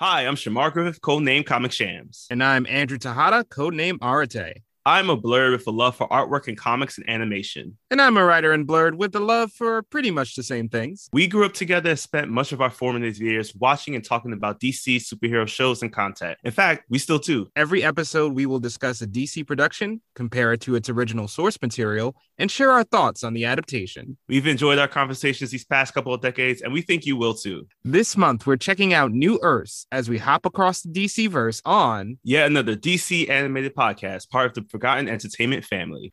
Hi, I'm Shamar Griffith, codename Comic Shams. And I'm Andrew Tejada, codename Arate. I'm a blurred with a love for artwork and comics and animation. And I'm a writer and Blurred with a love for pretty much the same things. We grew up together and spent much of our formative years watching and talking about DC superhero shows and content. In fact, we still do. Every episode, we will discuss a DC production, compare it to its original source material, and share our thoughts on the adaptation. We've enjoyed our conversations these past couple of decades, and we think you will too. This month, we're checking out New Earths as we hop across the DC verse on Yet another DC animated podcast, part of the Forgotten Entertainment family.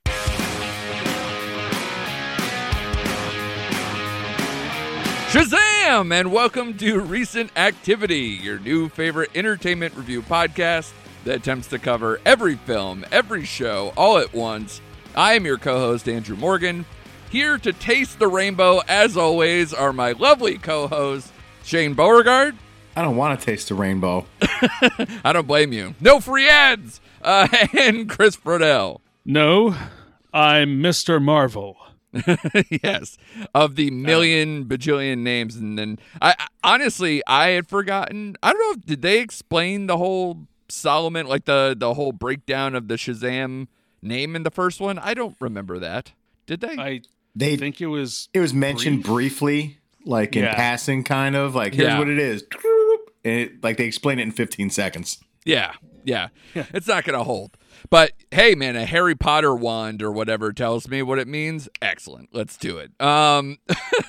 Shazam! And welcome to Recent Activity, your new favorite entertainment review podcast that attempts to cover every film, every show, all at once. I am your co host, Andrew Morgan. Here to taste the rainbow, as always, are my lovely co hosts, Shane Beauregard. I don't want to taste the rainbow. I don't blame you. No free ads! Uh, and Chris Brodell. No, I'm Mr. Marvel. yes, of the million bajillion names, and then I, I honestly I had forgotten. I don't know. Did they explain the whole Solomon, like the the whole breakdown of the Shazam name in the first one? I don't remember that. Did they? I They think it was it was mentioned brief. briefly, like in Yeah. passing, kind of like here's Yeah. what it is, and it, like they explain it in 15 seconds. yeah, yeah. It's not gonna hold. But hey, man, a Harry Potter wand or whatever tells me what it means. Excellent. Let's do it. Um,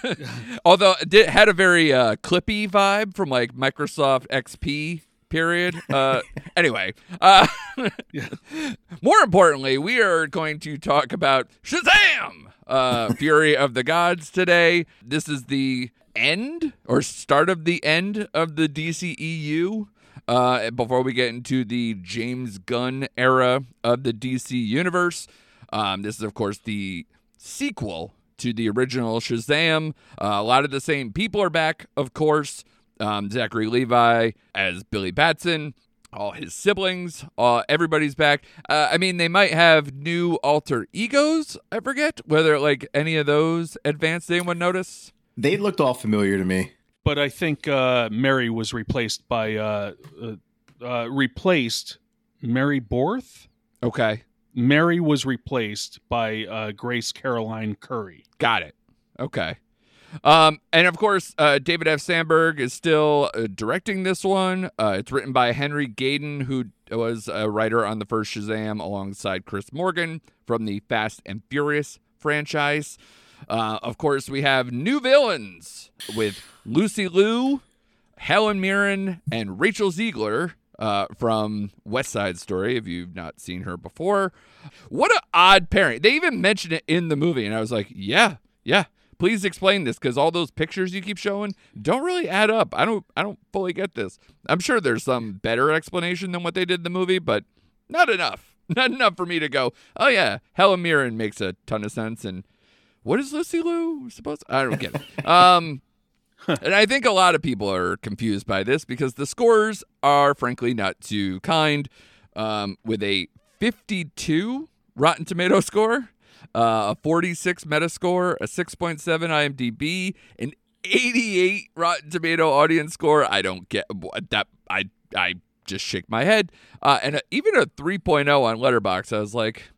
although it did, had a very uh, clippy vibe from like Microsoft XP period. Uh, anyway, uh, more importantly, we are going to talk about Shazam, uh, Fury of the Gods today. This is the end or start of the end of the DCEU. Uh, before we get into the James Gunn era of the DC universe, um, this is of course the sequel to the original Shazam. Uh, a lot of the same people are back, of course. Um, Zachary Levi as Billy Batson, all his siblings, uh, everybody's back. Uh, I mean, they might have new alter egos. I forget whether like any of those advanced. Anyone notice? They looked all familiar to me. but I think uh, Mary was replaced by uh, uh, uh, replaced Mary Borth. Okay, Mary was replaced by uh, Grace Caroline Curry. got it. Okay. Um, and of course, uh, David F. Sandberg is still uh, directing this one. Uh, it's written by Henry Gayden, who was a writer on the first Shazam alongside Chris Morgan from the Fast and Furious franchise. Uh, of course, we have new villains with Lucy Liu, Helen Mirren, and Rachel Zegler uh, from West Side Story. If you've not seen her before, what an odd pairing. They even mentioned it in the movie, and I was like, yeah, yeah. Please explain this because all those pictures you keep showing don't really add up. I don't, I don't fully get this. I'm sure there's some better explanation than what they did in the movie, but not enough. Not enough for me to go. Oh yeah, Helen Mirren makes a ton of sense, and what is Lucy Liu supposed? I don't get it. Um, and I think a lot of people are confused by this because the scores are frankly not too kind. Um, with a 52 Rotten Tomato score, uh, a 46 Metascore, a 6.7 IMDb, an 88 Rotten Tomato audience score. I don't get that. I I just shake my head. Uh, and a, even a 3.0 on Letterboxd. I was like,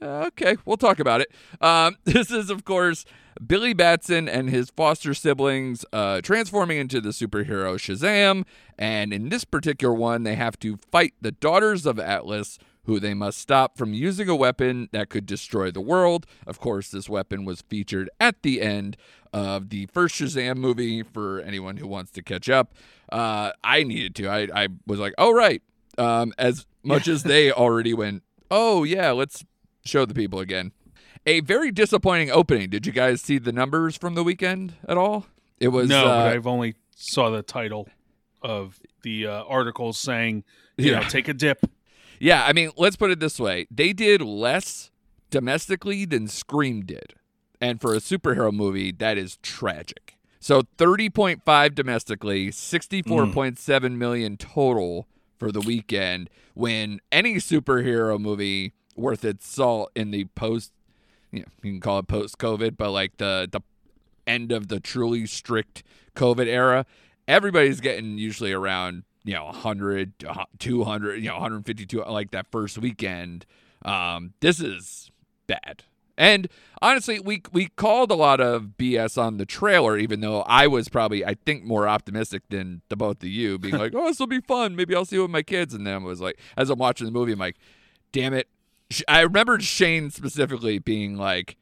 Okay, we'll talk about it. Um, this is, of course, Billy Batson and his foster siblings uh, transforming into the superhero Shazam. And in this particular one, they have to fight the Daughters of Atlas, who they must stop from using a weapon that could destroy the world. Of course, this weapon was featured at the end of the first Shazam movie for anyone who wants to catch up. Uh, I needed to. I, I was like, oh, right. Um, as much as they already went, oh, yeah, let's show the people again. A very disappointing opening. Did you guys see the numbers from the weekend at all? It was no, uh, but I've only saw the title of the uh, article saying, you Yeah. know, take a dip. Yeah. I mean, let's put it this way: they did less domestically than Scream did, and for a superhero movie, that is tragic. So thirty point five domestically, sixty four point seven million total for the weekend. When any superhero movie worth its salt in the post, you know, you can call it post COVID, but like the the end of the truly strict COVID era, everybody's getting usually around you know 100 200 you know 152 like that first weekend um this is bad. And honestly we we called a lot of bs on the trailer even though i was probably i think more optimistic than the both of you being like oh this will be fun. Maybe i'll see it with my kids. And then i was like as i'm watching the movie i'm like damn it. I remembered shane specifically being like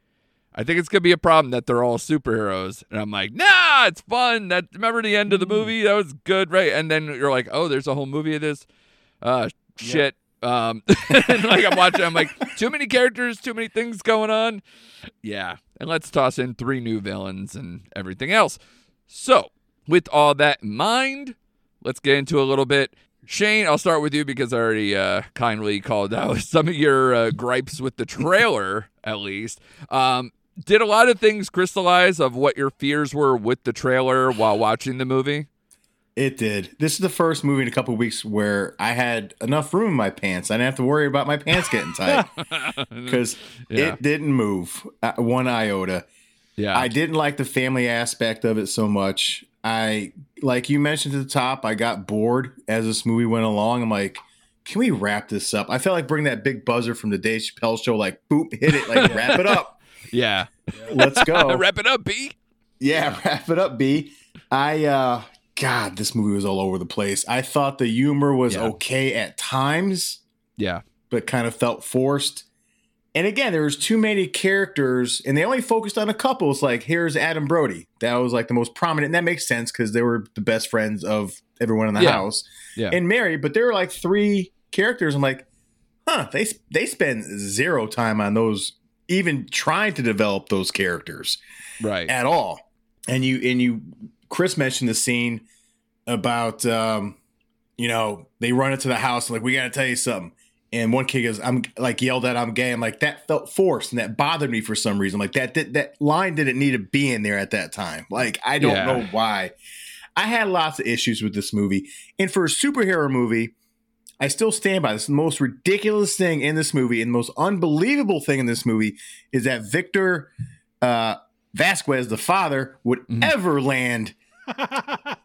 I think it's gonna be a problem that they're all superheroes, and I'm like, nah, it's fun. That remember the end of the movie? That was good, right? And then you're like, oh, there's a whole movie of this. Uh, shit. Um, and like I'm watching, I'm like, too many characters, too many things going on. Yeah, and let's toss in three new villains and everything else. So, with all that in mind, let's get into a little bit. Shane, I'll start with you because I already uh, kindly called out some of your uh, gripes with the trailer, at least. Um, did a lot of things crystallize of what your fears were with the trailer while watching the movie? It did. This is the first movie in a couple weeks where I had enough room in my pants. I didn't have to worry about my pants getting tight because Yeah. it didn't move uh, one iota. Yeah. I didn't like the family aspect of it so much. I, like you mentioned at the top, I got bored as this movie went along. I'm like, can we wrap this up? I felt like bring that big buzzer from the Dave Chappelle show, like, boop, hit it, like, wrap it up. Yeah. Let's go. Wrap it up, B. Yeah, wrap it up, B. I uh God, this movie was all over the place. I thought the humor was Yeah. okay at times, Yeah. but kind of felt forced. And again, there was too many characters, and they only focused on a couple. It's like here's Adam Brody. That was like the most prominent, and that makes sense because they were the best friends of everyone in the Yeah. house. Yeah. And Mary, but there were like three characters. I'm like, huh? They they spend zero time on those, even trying to develop those characters Right. at all. And you and you Chris mentioned the scene about um, you know, they run into the house like we gotta tell you something. And one kid goes, I'm like yelled at, I'm gay. I'm like, that felt forced and that bothered me for some reason. Like that that, that line didn't need to be in there at that time. Like, I don't Yeah. know why. I had lots of issues with this movie. And for a superhero movie, I still stand by this. The most ridiculous thing in this movie and the most unbelievable thing in this movie is that Victor uh, Vasquez, the father, would Mhm. ever land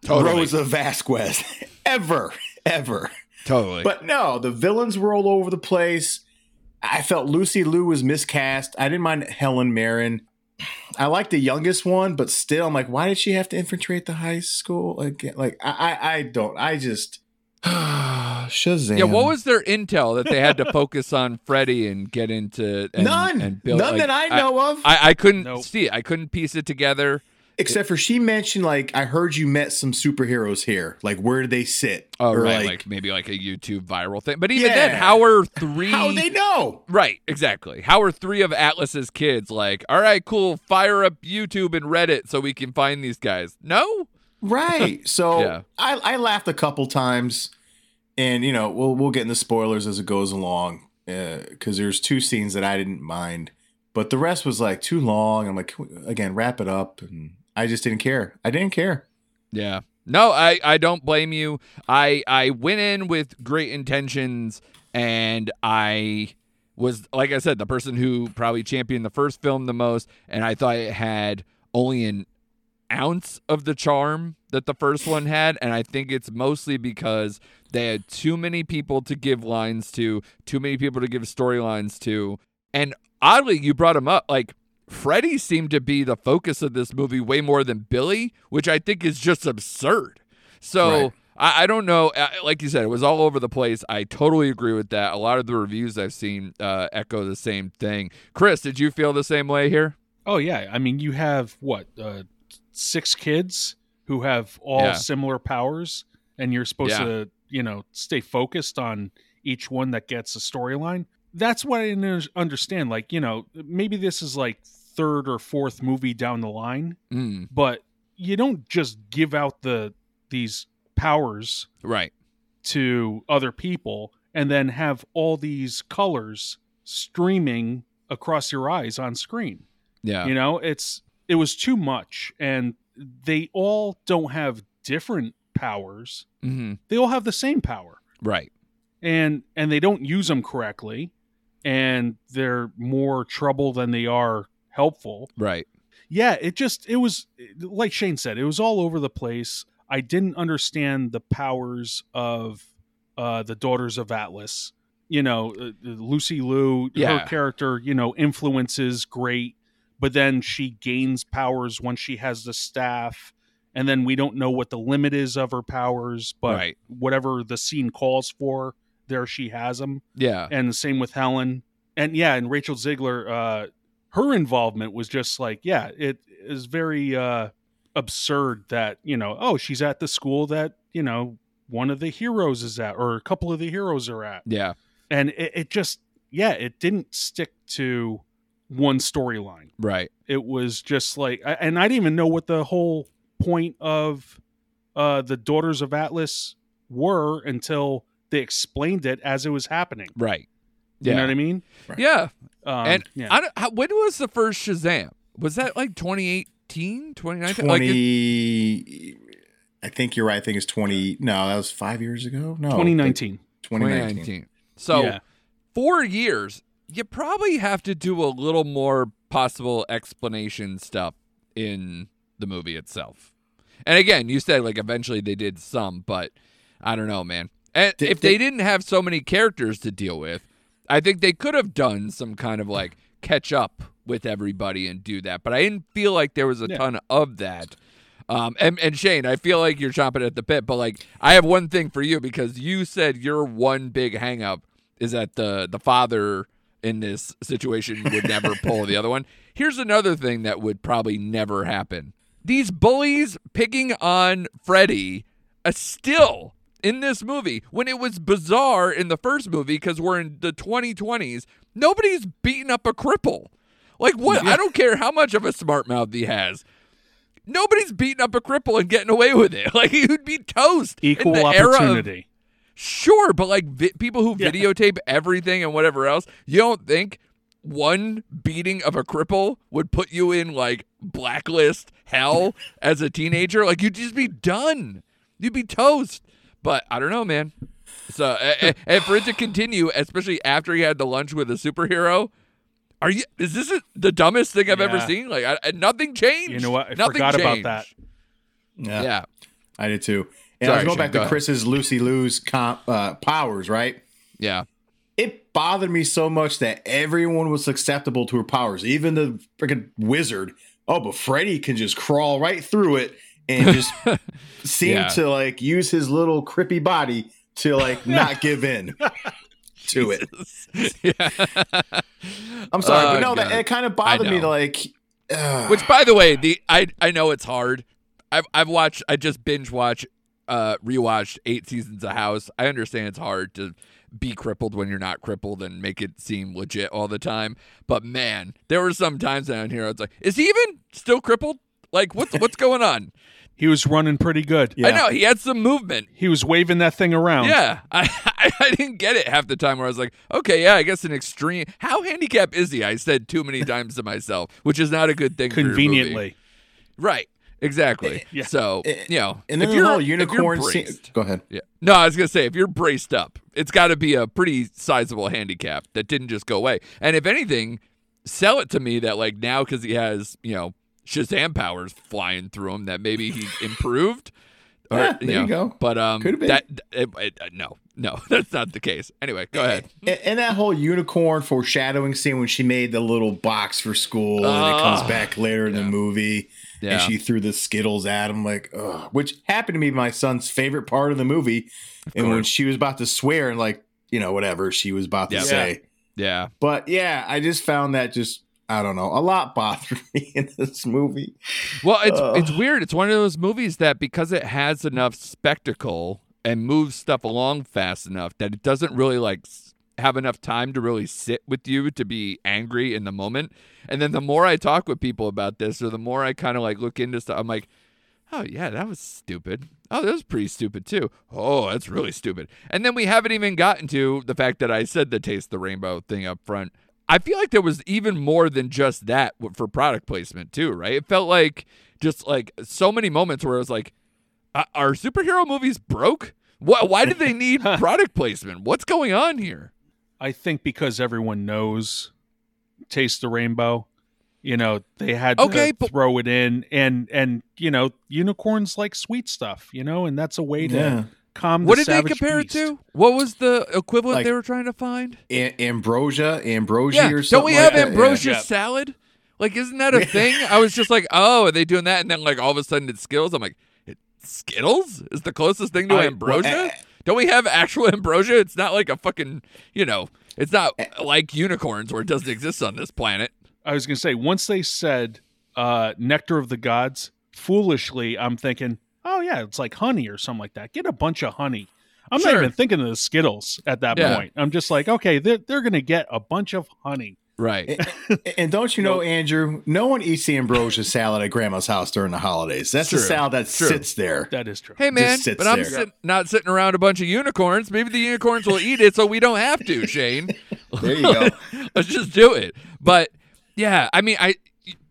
Totally. Rosa Vasquez. ever, ever. Totally. But no, the villains were all over the place. I felt Lucy Liu was miscast. I didn't mind Helen Mirren. I like the youngest one, but still, I'm like, why did she have to infiltrate the high school again? Like, I, I, I don't. I just Shazam. yeah, what was their intel that they had to focus on Freddy and get into and, none? and build none like, that I know of. I, I couldn't Nope. see it. I couldn't piece it together. Except for she mentioned, like, I heard you met some superheroes here. Like, where do they sit? Oh, Or, right. Like, maybe like a YouTube viral thing. But even Yeah. then, how are three how they know? Right, exactly. How are three of Atlas's kids like, all right, cool, fire up YouTube and Reddit so we can find these guys? No? Right. So Yeah. I, I laughed a couple times, and you know we'll we'll get into spoilers as it goes along uh, because there's two scenes that I didn't mind, but the rest was like too long. I'm like, again, wrap it up, and I just didn't care. I didn't care. Yeah. No, I, I don't blame you. I I went in with great intentions and I was like I said, the person who probably championed the first film the most, and I thought it had only an ounce of the charm that the first one had, and I think it's mostly because they had too many people to give lines to, too many people to give storylines to, and oddly, you brought him up like. Freddy seemed to be the focus of this movie way more than Billy, which I think is just absurd. So Right. I, don't know. Uh, Like you said, it was all over the place. I totally agree with that. A lot of the reviews I've seen uh, echo the same thing. Chris, did you feel the same way here? Oh yeah, I mean you have what uh, six kids who have all Yeah. similar powers, and you're supposed Yeah. to you know stay focused on each one that gets a storyline. That's what I didn't understand. Like you know maybe this is like third or fourth movie down the line, Mm, but you don't just give out the these powers right. to other people and then have all these colors streaming across your eyes on screen. Yeah. You know, it's it was too much and they all don't have different powers. hmm They all have the same power. Right. And and they don't use them correctly and they're more trouble than they are helpful. Right. Yeah, it just it was like Shane said, it was all over the place. I didn't understand the powers of uh, the Daughters of Atlas. You know, uh, Lucy Liu, Yeah. her character, you know, influences great, but then she gains powers once she has the staff, and then we don't know what the limit is of her powers, but Right. whatever the scene calls for, there she has them. Yeah. And the same with Helen, and yeah, and Rachel Zegler, uh, her involvement was just like, yeah, it is very uh, absurd that you know, oh, she's at the school that you know one of the heroes is at, or a couple of the heroes are at Yeah. and it, it just yeah it didn't stick to one storyline Right. it was just like and i didn't even know what the whole point of uh the daughters of atlas were until they explained it as it was happening Right. you Yeah. know what i mean Yeah. um, and yeah. I how, when was the first Shazam? Was that like 2018, 2019? Like, it- Twenty. I think you're right. I think it's twenty. No, that was five years ago. No, 2019 2019. 2019. So yeah four years, you probably have to do a little more possible explanation stuff in the movie itself. And again, you said like eventually they did some, but I don't know, man. And Did- if they did- didn't have so many characters to deal with, I think they could have done some kind of like catch up with everybody and do that. But I didn't feel like there was a Yeah. ton of that. Um, and, and Shane, I feel like you're chomping at the bit, but like I have one thing for you because you said your one big hang up is that the the father in this situation would never pull the other one. Here's another thing that would probably never happen. These bullies picking on Freddy are still in this movie when it was bizarre in the first movie because we're in the 2020s. Nobody's beating up a cripple. Like what? I don't care how much of a smart mouth he has. Nobody's beating up a cripple and getting away with it. Like he would be toast. in equal the era of- opportunity Sure, but like vi- people who Yeah. videotape everything and whatever else, you don't think one beating of a cripple would put you in like blacklist hell as a teenager? Like you'd just be done. You'd be toast. But I don't know, man. So a- a- and for it to continue, especially after he had the lunch with a superhero, are you? Is this the dumbest thing I've ever seen? Like I, I- nothing changed. you know what i Nothing forgot about changed. that Yeah, Yeah. I did too. And I was going Shane, back go to ahead. Chris's Lucy Liu's comp, uh, powers, right? Yeah. It bothered me so much that everyone was susceptible to her powers, even the freaking wizard. Oh, but Freddy can just crawl right through it and just seem Yeah. to like use his little crippy body to like not give in to it. yeah. I'm sorry, Oh, but no, that it kind of bothered me. know. Like, uh, Which, by the way, the I I know it's hard. I've I've watched. I just binge watch, uh, rewatched eight seasons of House. I understand it's hard to be crippled when you're not crippled and make it seem legit all the time. But man, there were some times down here. I was like, is he even still crippled? Like, what's what's going on? he was running pretty good Yeah. I know he had some movement. he was waving that thing around Yeah, I, I I didn't get it half the time. Where I was like, okay, yeah, I guess an extreme. How handicapped is he? I said too many times to myself, which is not a good thing. for your movie. conveniently Right. Exactly. Yeah. So Eh, you know, and if the you're, whole unicorn scene. Go ahead. yeah. No, I was gonna say if you're braced up, it's got to be a pretty sizable handicap that didn't just go away. And if anything, sell it to me that like now because he has you know Shazam powers flying through him, that maybe he improved. Or, Yeah, there you know, go. But um, that it, it, uh, no, no, that's not the case. Anyway, go ahead. And, and that whole unicorn foreshadowing scene when she made the little box for school and it comes back later in the movie Yeah. and she threw the Skittles at him, like, ugh, which happened to be my son's favorite part of the movie. and when she was about to swear and, like, you know, whatever she was about to Yeah. say. Yeah. But yeah, I just found that just, I don't know, a lot bothered me in this movie. Well, it's Ugh. it's weird. It's one of those movies that because it has enough spectacle and moves stuff along fast enough that it doesn't really like s- have enough time to really sit with you to be angry in the moment. And then the more I talk with people about this, or the more I kind of like look into stuff, I'm like, oh yeah, that was stupid. Oh, that was pretty stupid too. Oh, that's really stupid. And then we haven't even gotten to the fact that I said the taste the rainbow thing up front. I feel like there was even more than just that for product placement too, right? It felt like just like so many moments where it was like, "Uh, are superhero movies broke? Why, why do they need product placement? What's going on here? I think because everyone knows Taste the Rainbow, You know, they had Okay, to but- throw it in, and and you know, unicorns like sweet stuff. You know, and that's a way to Yeah. calm. What the did they compare beast. it to? What was the equivalent Like- they were trying to find? A- ambrosia, ambrosia, Yeah, or something. don't we like have that. ambrosia Yeah. salad? Like, isn't that a thing? I was just like, oh, are they doing that? And then like all of a sudden it's Skittles. I'm like, Skittles is the closest thing to I- ambrosia. well, don't we have actual ambrosia? It's not like a fucking, you know, it's not like unicorns where it doesn't exist on this planet. I was gonna say once they said uh, nectar of the gods, foolishly, I'm thinking, oh yeah, it's like honey or something like that. Get a bunch of honey. I'm Sure. not even thinking of the Skittles at that Yeah. point. I'm just like, okay, they're they're gonna get a bunch of honey. Right. And don't you know, Andrew? No one eats the ambrosia salad at Grandma's house during the holidays. That's True. the salad that True. sits there. That is true. Hey man, sits but I'm sit- not sitting around a bunch of unicorns. Maybe the unicorns will eat it, so we don't have to, Shane. There you go. Let's just do it. But yeah, I mean, I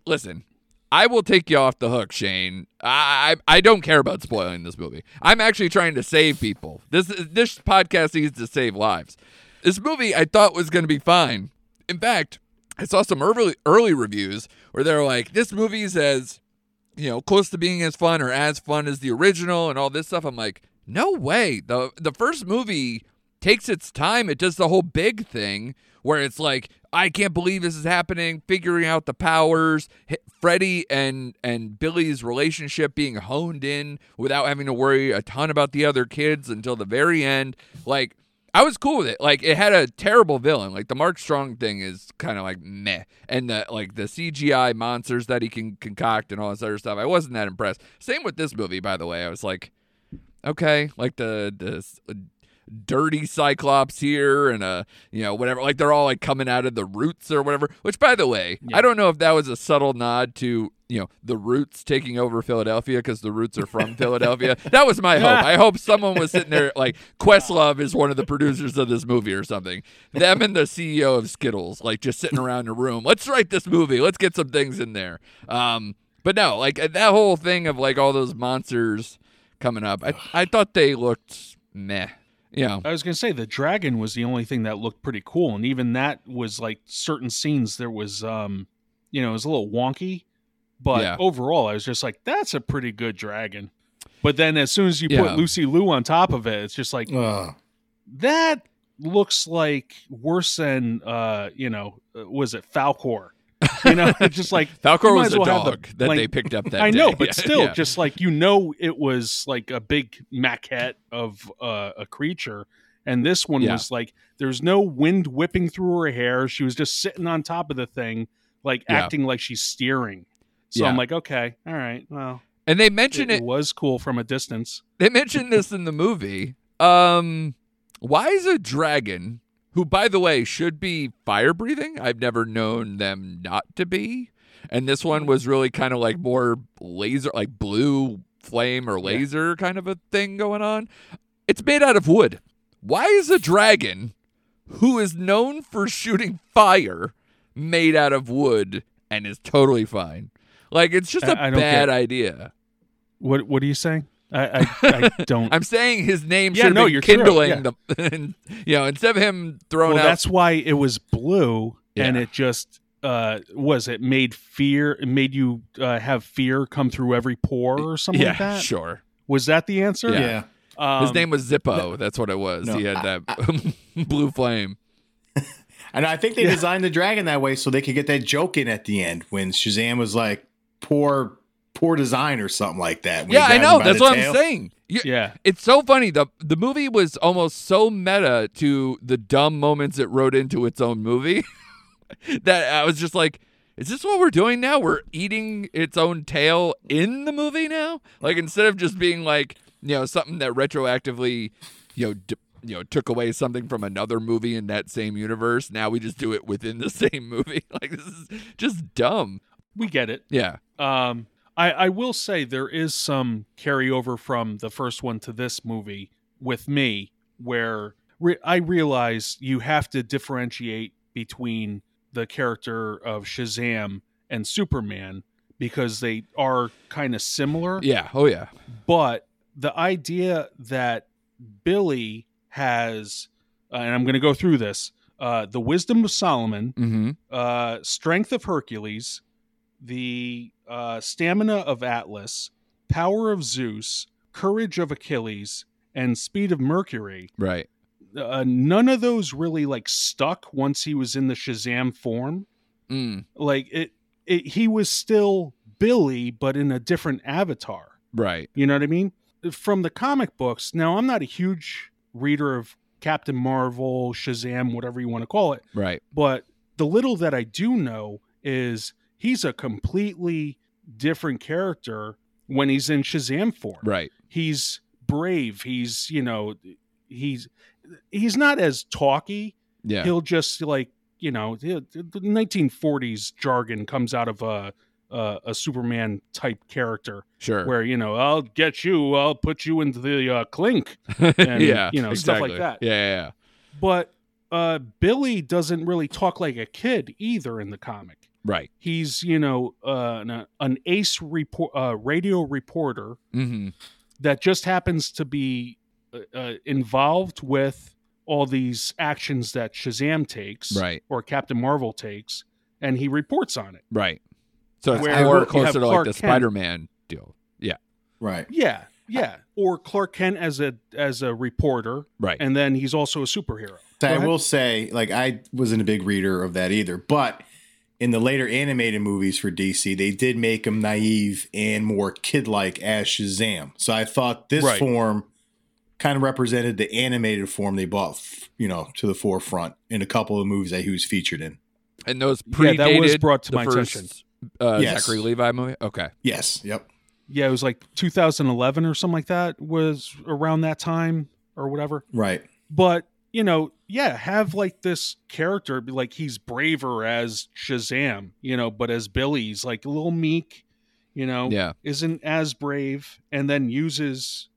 listen. I will take you off the hook, Shane. I I, I don't care about spoiling this movie. I'm actually trying to save people. This this podcast needs to save lives. This movie I thought was going to be fine. In fact, I saw some early early reviews where they're like, "This movie is as you know close to being as fun or as fun as the original," and all this stuff. I'm like, no way. the The first movie takes its time. It does the whole big thing where it's like, I can't believe this is happening. Figuring out the powers, Freddie and and Billy's relationship being honed in without having to worry a ton about the other kids until the very end. Like. I was cool with it. Like it had a terrible villain. Like the Mark Strong thing is kind of like meh, and the like the CGI monsters that he can concoct and all this other stuff. I wasn't that impressed. Same with this movie, by the way. I was like, okay, like the the dirty Cyclops here and uh you know whatever. Like they're all like coming out of the roots or whatever. Which, by the way, I don't know if that was a subtle nod to you know the roots taking over Philadelphia because the roots are from Philadelphia. That was my hope. I hope someone was sitting there like Questlove is one of the producers of this movie or something. Them and the CEO of Skittles like just sitting around a room. Let's write this movie. Let's get some things in there. Um, but no, like that whole thing of like all those monsters coming up. I I thought they looked meh. Know, I was gonna say the dragon was the only thing that looked pretty cool, and even that was like certain scenes there was, um, you know, it was a little wonky, but Yeah. overall, I was just like, that's a pretty good dragon. But then as soon as you Yeah. put Lucy Liu on top of it, it's just like Ugh. that looks like worse than, uh, you know, uh, was it Falkor? You know, it's just like Falkor was a well have the dog that blank- they picked up that I day. know, but Yeah, still, yeah. just like you know, it was like a big maquette of uh, a creature, and this one Yeah. was like there's no wind whipping through her hair. She was just sitting on top of the thing, like Yeah. acting like she's steering. So Yeah. I'm like, okay, all right, well, and they it, mentioned it it. was cool from a distance. They mentioned this in the movie. Um, why is a dragon, who by the way should be fire breathing, I've never known them not to be, and this one was really kind of like more laser, like blue flame or laser kind of a thing going on. It's made out of wood. Why is a dragon, who is known for shooting fire, made out of wood and is totally fine? Like it's just a I- I bad get- idea. What What are you saying? I I, I don't. I'm saying his name Yeah, should no, be you're true, kindling yeah. the, you know, instead of him throwing well, out. that's why it was blue, and it just uh was it made fear it made you uh, have fear come through every pore or something yeah, like that sure. was that the answer Yeah. Yeah. um, His name was Zippo. that's what it was. no, he had that blue flame. And I think they designed the dragon that way so they could get that joke in at the end when Shazam was like, poor, poor design or something like that. Yeah, I know. That's what tail. I'm saying. You- yeah It's so funny. the The movie was almost so meta to the dumb moments it wrote into its own movie that I was just like, "Is this what we're doing now? We're eating its own tail in the movie now? Like instead of just being like, you know, something that retroactively, you know." D- you know, took away something from another movie in that same universe. Now we just do it within the same movie. Like this is just dumb. we get it Yeah, um I, I will say there is some carryover from the first one to this movie with me where re- I realize you have to differentiate between the character of Shazam and Superman because they are kind of similar. yeah, oh yeah, But the idea that Billy has, uh, and I'm going to go through this uh, the wisdom of Solomon, mm-hmm. uh, strength of Hercules, the uh, stamina of Atlas, power of Zeus, courage of Achilles, and speed of Mercury. Right. Uh, none of those really like stuck once he was in the Shazam form. Mm, Like it, it he was still Billy, but in a different avatar. right. You know what I mean? From the comic books. Now, I'm not a huge reader of Captain Marvel, Shazam, whatever you want to call it, Right. but the little that I do know is he's a completely different character when he's in Shazam form. Right. He's brave. He's, you know, he's he's not as talky. Yeah. He'll just like, you know, the the 1940s jargon comes out of a a, a Superman type character Sure. where you know I'll get you, I'll put you into the uh, clink, and, yeah. you know, stuff like that. Yeah. Yeah. yeah. but uh, Billy doesn't really talk like a kid either in the comic. Right. He's you know uh, an, an ace report, uh, radio reporter Mm-hmm. that just happens to be uh, uh, involved with all these actions that Shazam takes, Right. or Captain Marvel takes, and he reports on it. Right. So it's Where more closer to like Clark the Spider-Man deal. Yeah. Right. Yeah, yeah. Or Clark Kent as a as a reporter, Right. and then he's also a superhero. So I will say, like, I wasn't a big reader of that either, but in the later animated movies for DC, they did make him naive and more kid like as Shazam. So I thought this Right. form kind of represented the animated form they brought, you know, to the forefront in a couple of movies that he was featured in. and those Yeah, that was brought to my first, attention. Uh, Yes. Zachary Levi movie. Okay. Yes. Yep. Yeah, it was like 2011 or something like that. Was around that time or whatever. Right. But you know, yeah, have like this character be like he's braver as Shazam, you know, but as Billy's like a little meek, you know, Yeah. isn't as brave, and then uses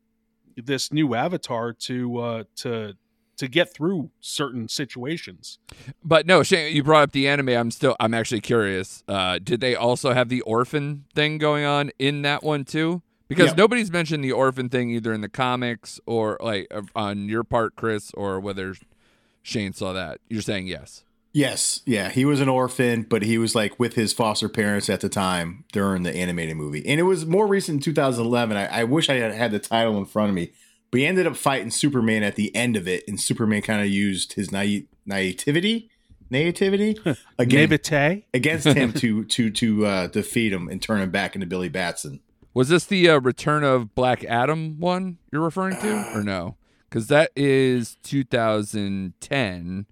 this new avatar to uh to to get through certain situations. But no, Shane, you brought up the anime. I'm still, I'm actually curious. Uh, did they also have the orphan thing going on in that one too? Because Yep. nobody's mentioned the orphan thing either in the comics or like on your part, Chris, or whether Shane saw that. You're saying yes. Yes. Yeah. He was an orphan, but he was like with his foster parents at the time during the animated movie. And it was more recent in 2011. I, I wish I had had the title in front of me, but he ended up fighting Superman at the end of it. And Superman kind of used his naive, naivety, naivety again, Naivete? against him to, to, to uh, defeat him and turn him back into Billy Batson. Was this the uh, Return of Black Adam one you're referring to, or no? Because that is 2010.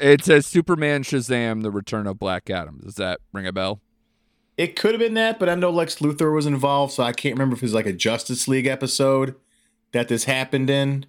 It says Superman Shazam: The Return of Black Adam. Does that ring a bell? It could have been that, but I know Lex Luthor was involved, so I can't remember if it was like a Justice League episode that this happened in.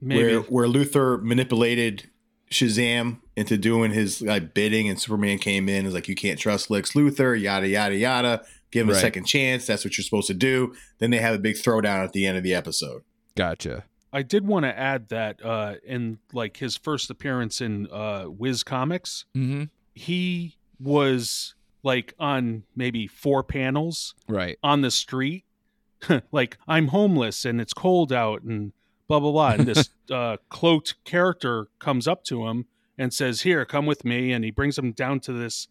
Maybe. where where Luthor manipulated Shazam into doing his like bidding, and Superman came in and was like, "You can't trust Lex Luthor," yada yada yada. Give him Right. a second chance. That's what you're supposed to do. Then they have a big throwdown at the end of the episode. Gotcha. I did want to add that uh, in like his first appearance in uh, Whiz Comics, Mm-hmm. he was like on maybe four panels Right. on the street, like I'm homeless and it's cold out and blah blah blah. And this uh, cloaked character comes up to him and says, "Here, come with me," and he brings him down to this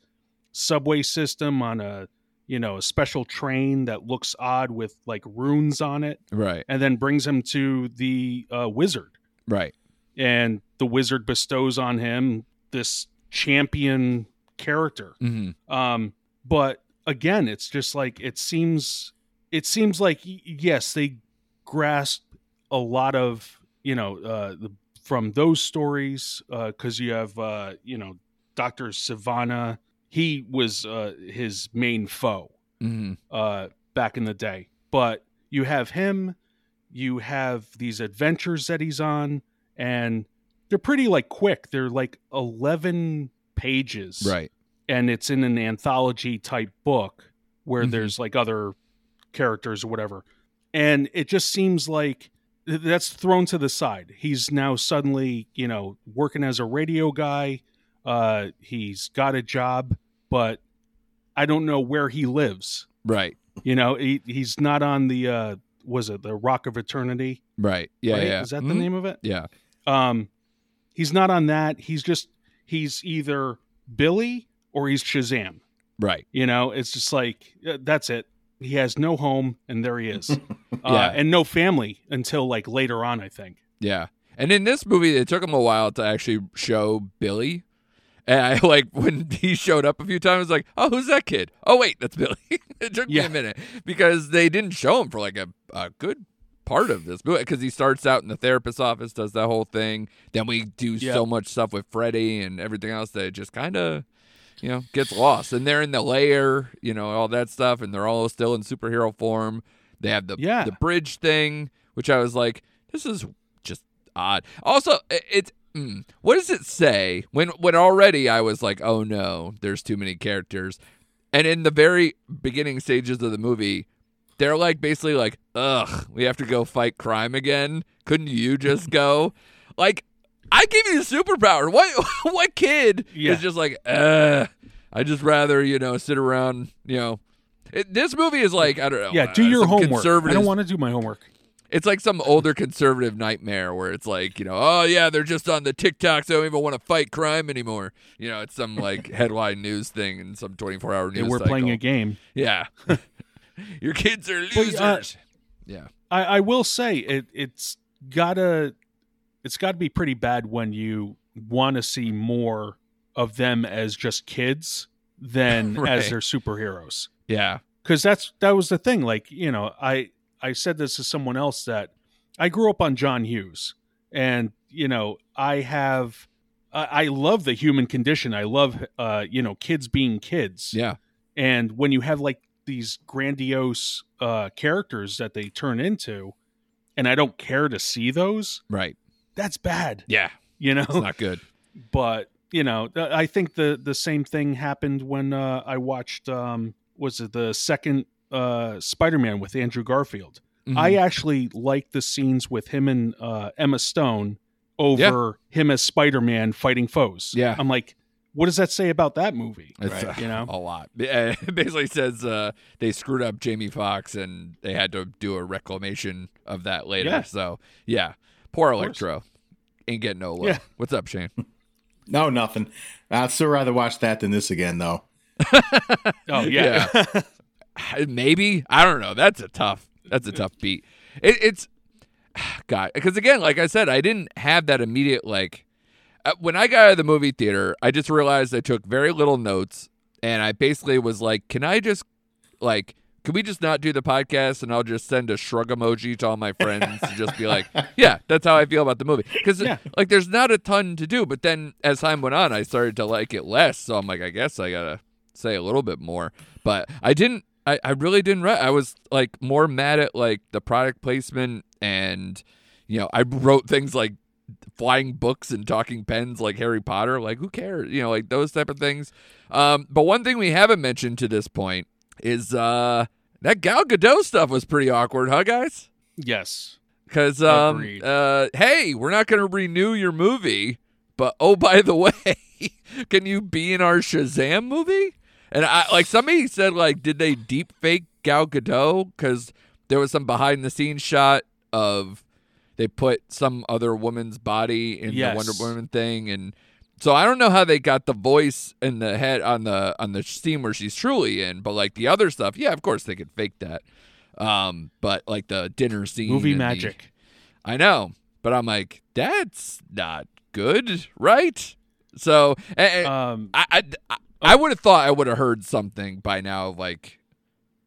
subway system on a you know a special train that looks odd with like runes on it, Right. and then brings him to the uh, wizard Right. and the wizard bestows on him this champion character. Mm-hmm. Um, but again, it's just like it seems. It seems like yes, they grasp a lot of you know uh, the, from those stories because you have uh, you know Doctor Sivana. He was uh, his main foe Mm-hmm. uh, back in the day. But you have him, you have these adventures that he's on, and they're pretty like quick. They're like eleven pages, Right. And it's in an anthology type book where Mhm. there's like other characters or whatever, and it just seems like that's thrown to the side. He's now suddenly, you know, working as a radio guy. Uh, he's got a job, but I don't know where he lives. Right. You know, he, he's not on the uh was it the Rock of Eternity? Right. Yeah. right? Yeah. Is that the Mhm. name of it? Yeah. Um he's not on that. He's just he's either Billy or he's Shazam. Right. You know, it's just like uh, that's it. He has no home, and there he is, uh, and no family until like later on. I think. Yeah. And in this movie, it took him a while to actually show Billy. And I like when he showed up a few times, I was like, oh, who's that kid? Oh, wait, that's Billy. it took me a minute because they didn't show him for like a, a good part of this movie because he starts out in the therapist's office, does that whole thing. Then we do Yeah. so much stuff with Freddy and everything else that it just kind of, you know, gets lost. And they're in the lair, you know, all that stuff, and they're all still in superhero form. They have the Yeah. the bridge thing, which I was like, this is just odd. Also, it's mm, what does it say when when already I was like, oh no, there's too many characters, and in the very beginning stages of the movie, they're like basically like, ugh, we have to go fight crime again. Couldn't you just go? Like, I give you the superpower. What what kid Yeah. is just like, uh, I just rather you know sit around. You know, it, this movie is like I don't know. Yeah, uh, do your homework. I don't want to do my homework. It's like some older conservative nightmare where it's like, you know, oh yeah, they're just on the TikToks. They don't even want to fight crime anymore. You know, it's some like headline news thing and some 24 hour Yeah, news. we're playing a game. Yeah. Your kids are But, uh, losers. yeah. I, I will say it. It's gotta. It's got to be pretty bad when you want to see more of them as just kids than Right. as their superheroes. Yeah. because that's that was the thing like you know i i said this to someone else that i grew up on john hughes and you know i have i, I love the human condition i love uh you know kids being kids Yeah. and when you have like these grandiose uh characters that they turn into and i don't care to see those Right. that's bad Yeah. you know It's not good. but you know i think the the same thing happened when uh i watched um was it the second uh spider-man with andrew garfield i Mhm. actually like the scenes with him and uh emma stone over him as spider-man fighting foes Yeah. i'm like what does that say about that movie It's, Right. uh, you know a lot. Yeah, It basically says uh, they screwed up Jamie Foxx and they had to do a reclamation of that later. Yeah. So, yeah. Poor. Electro. Ain't getting no love. Yeah. What's up, Shane? No, nothing. I'd still rather watch that than this again, though. oh yeah, Maybe I don't know. That's a tough. That's a tough beat. It, it's God, because again, like I said, I didn't have that immediate like uh, when I got out of the movie theater. I just realized I took very little notes, and I basically was like, "Can I just like." Can we just not do the podcast and I'll just send a shrug emoji to all my friends to just be like, yeah, that's how I feel about the movie. Because Yeah. like, there's not a ton to do. But then as time went on, I started to like it less. So I'm like, I guess I gotta say a little bit more. But I didn't. I, I really didn't. Re- I was like more mad at like the product placement and you know I wrote things like flying books and talking pens like Harry Potter. Like who cares? You know, like those type of things. Um, but one thing we haven't mentioned to this point is uh that Gal Gadot stuff was pretty awkward, huh, guys? yes Because um, uh, hey, we're not going to renew your movie, but oh by the way, can you be in our Shazam movie? And I like somebody said like, did they deep fake Gal Gadot? Because there was some behind the scenes shot of they put some other woman's body in Yes. the Wonder Woman thing, and so I don't know how they got the voice in the head on the on the scene where she's truly in, but like the other stuff, yeah, of course they could fake that. Um, but like the dinner scene, movie and the- magic I know, but I'm like, that's not good, right? So, and, and um I, I, I, I would have thought I would have heard something by now. Like,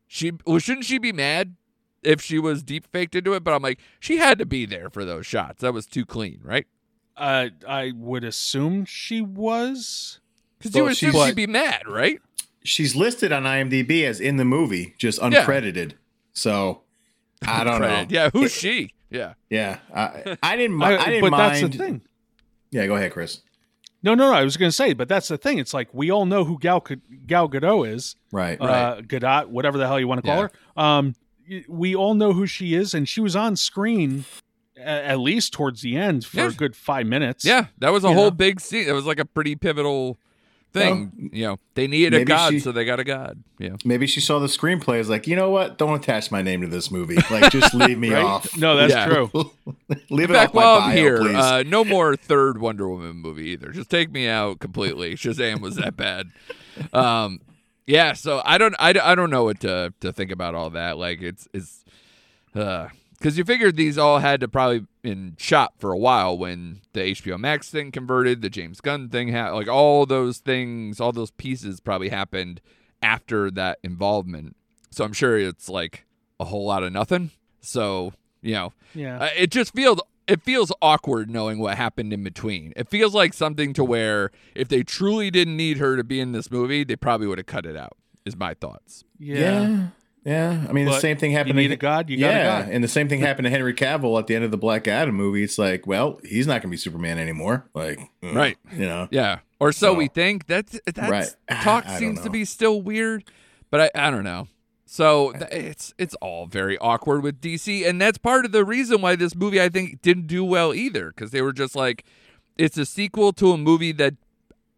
she, well, shouldn't she be mad if she was deep faked into it? But I'm like, she had to be there for those shots. That was too clean, right? uh, i would assume she was Because you Well, would assume she'd be mad, right? She's listed on IMDb as in the movie, just uncredited. So I don't know. Yeah, who's she? Yeah. Yeah, I, I didn't. I, I- didn't but mind. that's the thing Yeah, go ahead, Chris. No no no i was gonna say but that's the thing it's like we all know who gal, gal gadot is Right. uh, Gadot, whatever the hell you want to call Yeah. her. Um, we all know who she is, and she was on screen at least towards the end for Yeah. a good five minutes. Yeah, that was a whole know? big scene. It was like a pretty pivotal thing. you know, they needed a god, she- so they got a god. Yeah. Maybe she saw the screenplay. Is like, you know what? Don't attach my name to this movie. Like, just leave me Right? off. No, that's Yeah. true. leave In it fact, off my while bio, I'm here, please. uh, no more third Wonder Woman movie either. Just take me out completely. Shazam was that bad. Um, yeah, so I don't I, I don't know what to to think about all that. Like it's it's uh because you figured these all had to probably in shop for a while when the HBO Max thing converted, the James Gunn thing had like all those things, all those pieces probably happened after that involvement. So I'm sure it's like a whole lot of nothing. So you know, Yeah. uh, it just feels it feels awkward knowing what happened in between. It feels like something to where if they truly didn't need her to be in this movie, they probably would have cut it out. Is my thoughts. yeah. Yeah. Yeah. I mean, the same thing You happened need to a god. You got yeah, a god. and the same thing happened to Henry Cavill at the end of the Black Adam movie. It's like, well, he's not going to be Superman anymore. Like, Right. You know. Yeah, or so So- we think. That's that's Right. talk I don't seems to be still weird, but I I don't know. So th- it's it's all very awkward with DC, and that's part of the reason why this movie I think didn't do well either, because they were just like, it's a sequel to a movie that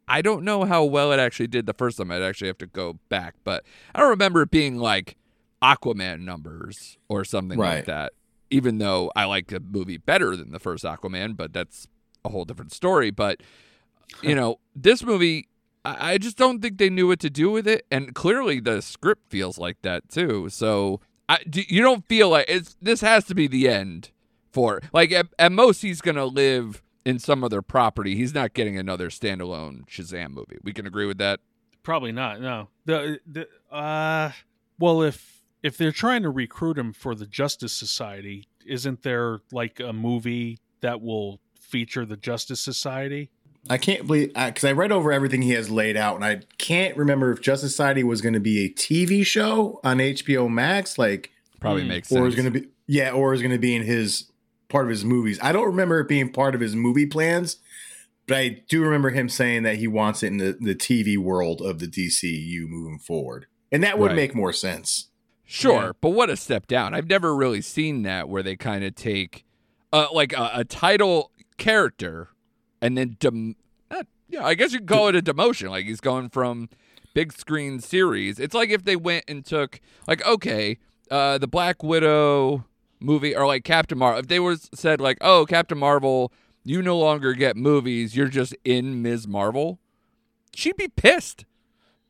I don't know how well it actually did the first time. I'd actually have to go back, but I don't remember it being like Aquaman numbers or something like that. Even though I like the movie better than the first Aquaman, but that's a whole different story. But you know, this movie, I, I just don't think they knew what to do with it, and clearly the script feels like that too. So I, do, you don't feel like it's this has to be the end for like at, at most he's gonna live in some other property. He's not getting another standalone Shazam movie. We can agree with that. Probably not. No. The the uh well if if they're trying to recruit him for the Justice Society, isn't there like a movie that will feature the Justice Society? I can't believe because I read over everything he has laid out, and I can't remember if Justice Society was going to be a TV show on HBO Max, like, Probably Hmm. makes sense. or is going to be yeah, or is going to be in his part of his movies. I don't remember it being part of his movie plans, but I do remember him saying that he wants it in the, the TV world of the DCU moving forward, and that would Right. make more sense. Sure, Yeah. but what a step down. I've never really seen that where they kind of take uh, like a, a title character and then dem- not, yeah, I guess you could call it a demotion. Like he's going from big screen series. It's like if they went and took like okay, uh, the Black Widow movie or like Captain Marvel. If they was said like, "Oh, Captain Marvel, you no longer get movies. You're just in Ms. Marvel." She'd be pissed.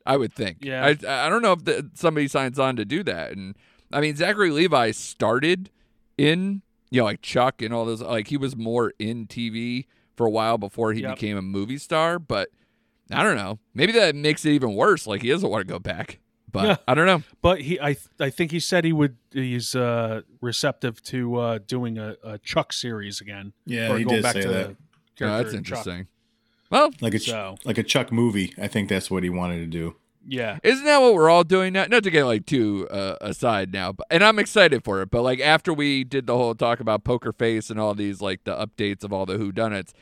I would think. Yeah. I I don't know if the, somebody signs on to do that. And I mean, Zachary Levi started in you know like Chuck and all those. Like he was more in TV for a while before he Yep. became a movie star. But I don't know. Maybe that makes it even worse. Like he doesn't want to go back. But Yeah. I don't know. But he I I think he said he would he's uh receptive to uh doing a, a Chuck series again. Yeah, or he going did back say to that. the No, that's interesting. Chuck. Interesting. Well, Like a Ch- So like a Chuck movie. I think that's what he wanted to do. yeah. Isn't that what we're all doing now? Not to get like too uh, aside now, but and I'm excited for it. But like after we did the whole talk about Poker Face and all these like the updates of all the Who Whodunits,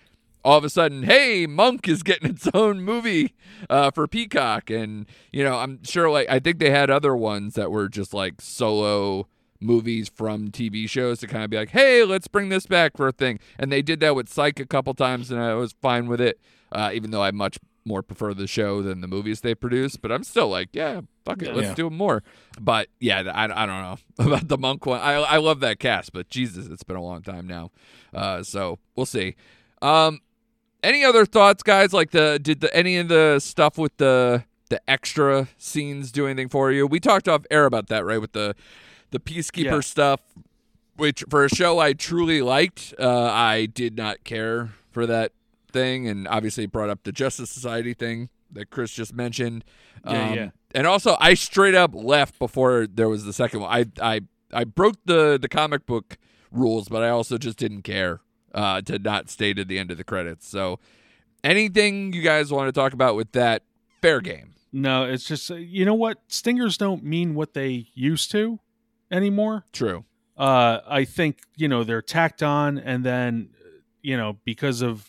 all of a sudden, hey, Monk is getting its own movie uh, for Peacock, and you know I'm sure like I think they had other ones that were just like solo movies from TV shows to kind of be like, hey, let's bring this back for a thing, and they did that with Psych a couple times, and I was fine with it, uh, even though I much more prefer the show than the movies they produce. But I'm still like, yeah, fuck it, let's Yeah. do more. But yeah, I, I don't know about the monk one. I I love that cast, but Jesus, it's been a long time now. Uh, so we'll see. Um, any other thoughts, guys? Like the did the any of the stuff with the the extra scenes do anything for you? We talked off air about that, right? With the the peacekeeper Yeah. stuff, which for a show I truly liked, uh, I did not care for that thing, and obviously brought up the Justice Society thing that Chris just mentioned. Yeah, Um, yeah. And also, I straight up left before there was the second one. I I I broke the the comic book rules, but I also just didn't care uh, to not stay to the end of the credits. So, anything you guys want to talk about with that? Fair game. No, it's just uh, you know what? Stingers don't mean what they used to anymore. True. Uh, I think you know they're tacked on, and then you know because of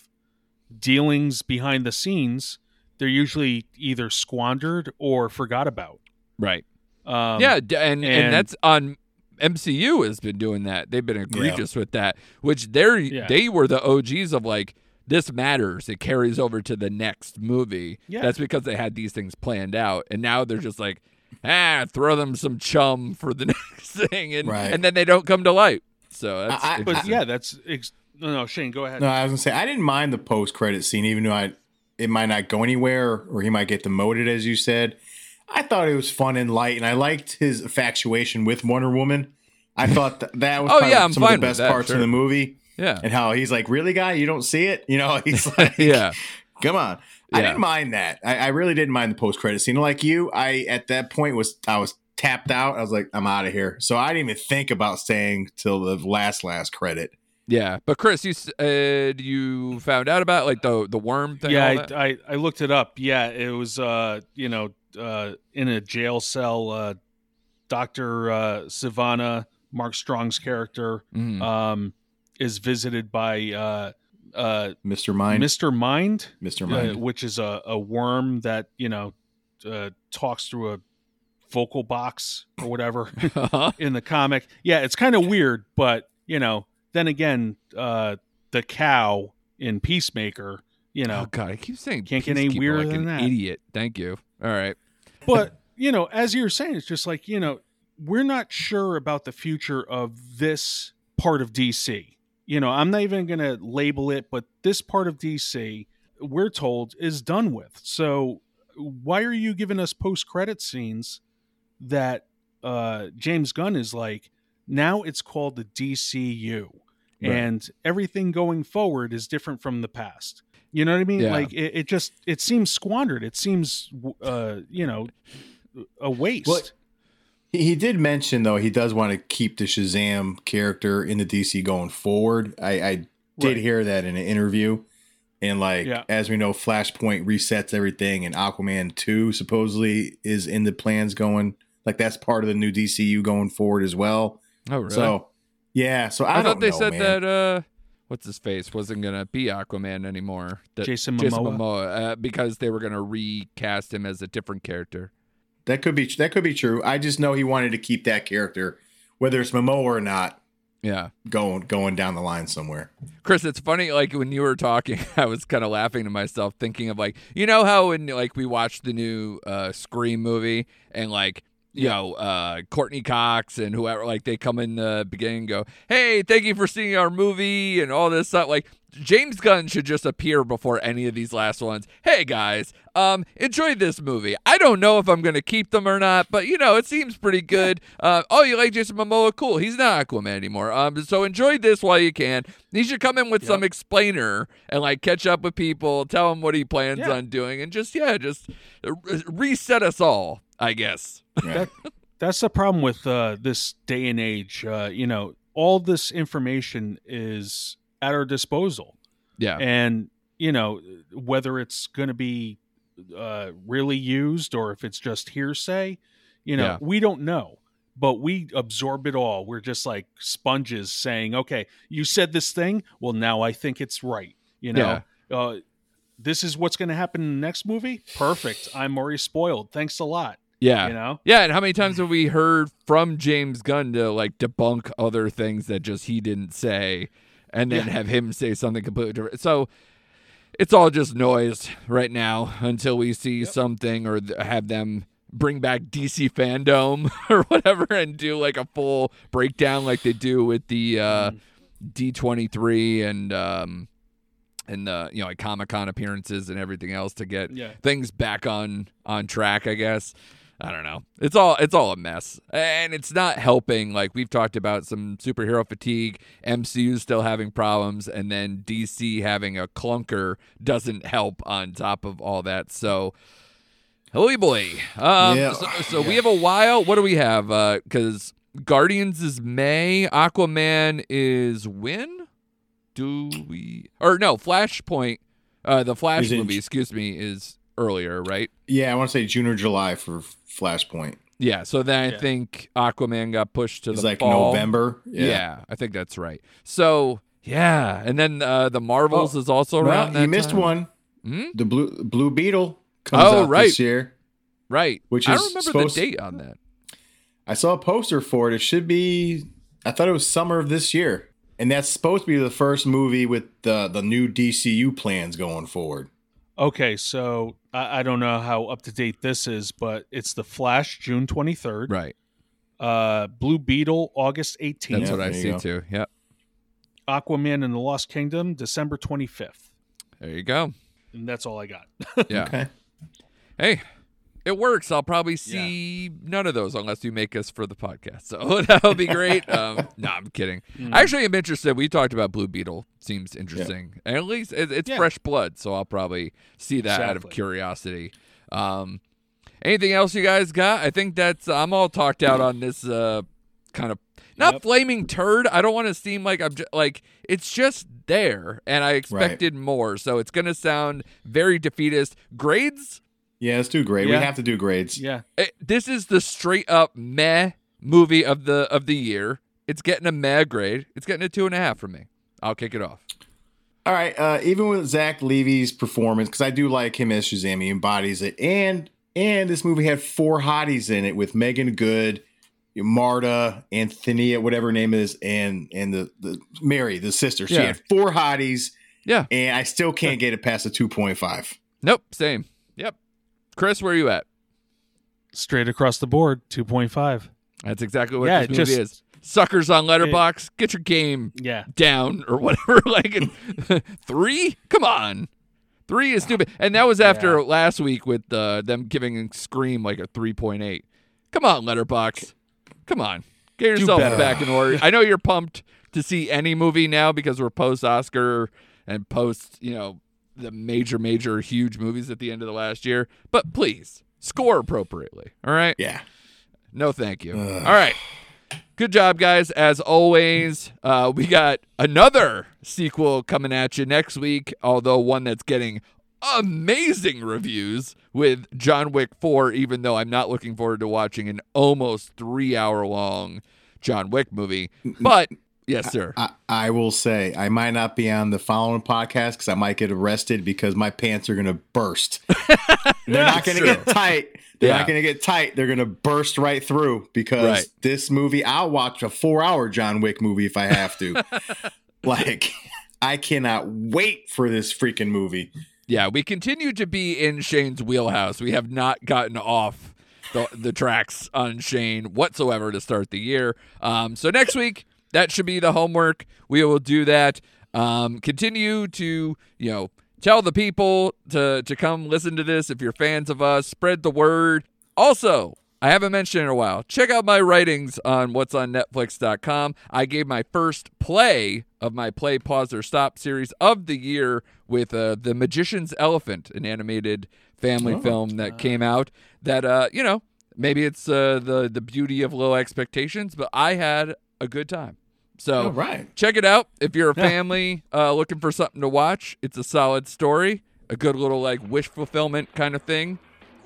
dealings behind the scenes, they're usually either squandered or forgot about. Right. Um, yeah, and, and and- that's on MCU has been doing that. They've been egregious with that, which they're Yeah. they were the OGs of like this matters. It carries over to the next movie. Yeah. That's because they had these things planned out, and now they're just like, ah, throw them some chum for the next thing, and Right. and then they don't come to light. So that's I- I- but yeah, that's ex- no, no. Shane, go ahead. No, I was gonna say I didn't mind the post credit scene, even though I it might not go anywhere or he might get demoted, as you said. I thought it was fun and light, and I liked his infatuation with Wonder Woman. I thought th- that was Oh, probably yeah, some of the best that, parts sure. of the movie, Yeah. and how he's like, "Really, guy, you don't see it?" You know, he's like, yeah. Come on. I didn't mind that. I, I really didn't mind the post credit scene. Like you, I at that point was I was tapped out. I was like, I'm out of here. So I didn't even think about staying till the last last credit. Yeah. But Chris, you s- uh, you found out about like the the worm thing? yeah. I, I I looked it up. Yeah, it was uh you know uh in a jail cell. Uh, Doctor uh, Sivana, Mark Strong's character, Mhm. um, is visited by uh, uh, Mr. Mind. Mr. Mind, Mr. uh, Mind. which is a, a worm that you know uh, talks through a vocal box or whatever Uh-huh. in the comic. Yeah, it's kind of weird, but you know, then again, uh, the cow in Peacemaker, you know, oh god, I keep saying Can't get any weirder like than an that. Idiot. Thank you. All right. but you know, as you're saying, it's just like you know, we're not sure about the future of this part of DC. You know, I'm not even going to label it, but this part of DC, we're told, is done with. So why are you giving us post credit scenes that uh, James Gunn is like? Now it's called the DCU, Right. and everything going forward is different from the past. You know what I mean? Yeah. Like it, it just it seems squandered. It seems uh, you know a waste. Well, He, he did mention though he does want to keep the Shazam character in the DC going forward. I, I did Right. hear that in an interview. And like Yeah. as we know, Flashpoint resets everything, and Aquaman two supposedly is in the plans going. Like that's part of the new DCU going forward as well. Oh really? So yeah, so I, I, don't thought they know, said man. that uh what's his face wasn't gonna be Aquaman anymore. That Jason Jason Momoa. Momoa uh, because they were gonna recast him as a different character. That could be that could be true. I just know he wanted to keep that character, whether it's Momoa or not, Yeah. going going down the line somewhere. Chris, it's funny. Like when you were talking, I was kind of laughing to myself, thinking of like, you know how when like we watched the new uh, Scream movie and like, you know, uh, Courteney Cox and whoever, like they come in the beginning and go, "Hey, thank you for seeing our movie" and all this stuff. Like James Gunn should just appear before any of these last ones. Hey guys, um, enjoyed this movie. I don't know if I'm gonna keep them or not, but you know, it seems pretty good. Uh, oh, you like Jason Momoa? Cool. He's not Aquaman anymore. Um, so enjoy this while you can. He should come in with some explainer and like catch up with people, tell him what he plans Yeah. on doing, and just yeah, just uh, re- reset us all. I guess. Yeah. That's the problem with uh, this day and age. Uh, you know, all this information is at our disposal, Yeah. and you know whether it's going to be uh, really used or if it's just hearsay. You know, Yeah. we don't know, but we absorb it all. We're just like sponges, saying, "Okay, you said this thing. Well, now I think it's right." You know. Uh, this is what's going to happen in the next movie. Perfect. I'm already spoiled. Thanks a lot. Yeah. You know. Yeah, and how many times have we heard from James Gunn to like debunk other things that just he didn't say and then Yeah. have him say something completely different? So it's all just noise right now until we see something or th- have them bring back DC fandom or whatever and do like a full breakdown like they do with the uh D23 and um and the you know like Comic Con appearances and everything else to get Yeah. things back on on track i guess i don't know. It's all it's all a mess. And it's not helping. Like we've talked about some superhero fatigue mcu still having problems and then dc having a clunker doesn't help on top of all that. So holy boy. Um Yeah. so, so we have a while. What do we have? Uh because guardians is may. Aquaman is when? Do we or no flashpoint uh the flash Is in- movie excuse me is earlier right Yeah, I want to say June or July for Flashpoint. yeah so then i Yeah. think aquaman got pushed to It's the like fall. November. yeah. i think that's right so yeah and then uh the marvels Oh, is also Well, around that you missed time. one. Hmm? The blue Blue Beetle comes Oh, out right. this year. right Which i is don't remember supposed- the date on that I saw a poster for it. It should be. I thought it was summer of this year, and that's supposed to be the first movie with the the new DCU plans going forward. Okay, so I, I don't know how up to date this is, but it's the Flash, June twenty third. right Uh, Blue Beetle, August eighteenth. that's Yeah, what i see go. too yep Aquaman and the Lost Kingdom, December twenty fifth. there you go And that's all I got. yeah Okay. hey it works. I'll probably see none of those unless you make us for the podcast. So that would be great. um, no, I'm kidding. Mm. Actually, I'm interested. We talked about Blue Beetle. Seems interesting. And at least it, it's Yeah. fresh blood, so I'll probably see that out of curiosity. Um, anything else you guys got? I think that's I'm all talked out on this uh, kind of not Yep. flaming turd. I don't want to seem like I'm just, like it's just there, and I expected more. So it's gonna sound very defeatist. Grades Yeah, let's do grade. Yeah. We have to do grades. Yeah. it, this is the straight up meh movie of the of the year. It's getting a meh grade. It's getting a two and a half from me. I'll kick it off. All right. Uh, even with Zach Levi's performance, because I do like him as Shazam, he embodies it, and and this movie had four hotties in it with Meagan Good, Marta, Anthony, whatever her name is, and and the the Mary, the sister. She Yeah. had four hotties, Yeah. and I still can't get it past a two point five. Nope. Same. Chris, where are you at? Straight across the board, 2.5. That's exactly what Yeah, this movie just- is. Suckers on Letterboxd. Get your game Yeah. down or whatever. like three? Come on. Three is stupid. And that was after Yeah. last week with uh, them giving a Scream like a 3.8. Come on, Letterboxd. Come on. Get yourself back in order. I know you're pumped to see any movie now because we're post Oscar and post, you know, the major, major, huge movies at the end of the last year. But please score appropriately. All right. Yeah. No, thank you. Ugh. All right. Good job, guys. As always, uh, we got another sequel coming at you next week, although one that's getting amazing reviews with John Wick 4, even though I'm not looking forward to watching an almost three hour long John Wick movie. But, yes, sir. I, I will say I might not be on the following podcast because I might get arrested because my pants are gonna burst. They're not gonna get tight. They're Yeah. not gonna get tight. They're gonna burst right through because Right. this movie. I'll watch a four-hour John Wick movie if I have to. like I cannot wait for this freaking movie. Yeah, we continue to be in Shane's wheelhouse. We have not gotten off the, the tracks on Shane whatsoever to start the year. Um, so next week, that should be the homework. We will do that. Um, continue to, you know, tell the people to, to come listen to this if you're fans of us. Spread the word. Also, I haven't mentioned in a while. Check out my writings on what's on Netflix.com. I gave my first play of my play pause or stop series of the year with uh, The Magician's Elephant, an animated family Oh. film that came out that uh, you know, maybe it's uh, the the beauty of low expectations, but I had a good time. So right. check it out if you're a Yeah. family uh, looking for something to watch. It's a solid story, a good little like wish fulfillment kind of thing.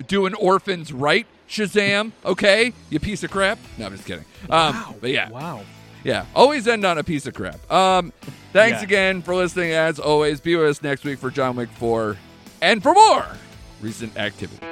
Doing orphans right, Shazam. Okay, you piece of crap. No, I'm just kidding. Um, but yeah, Wow. yeah. Always end on a piece of crap. Um, thanks Yeah. again for listening. As always, be with us next week for John Wick 4 and for more recent activity.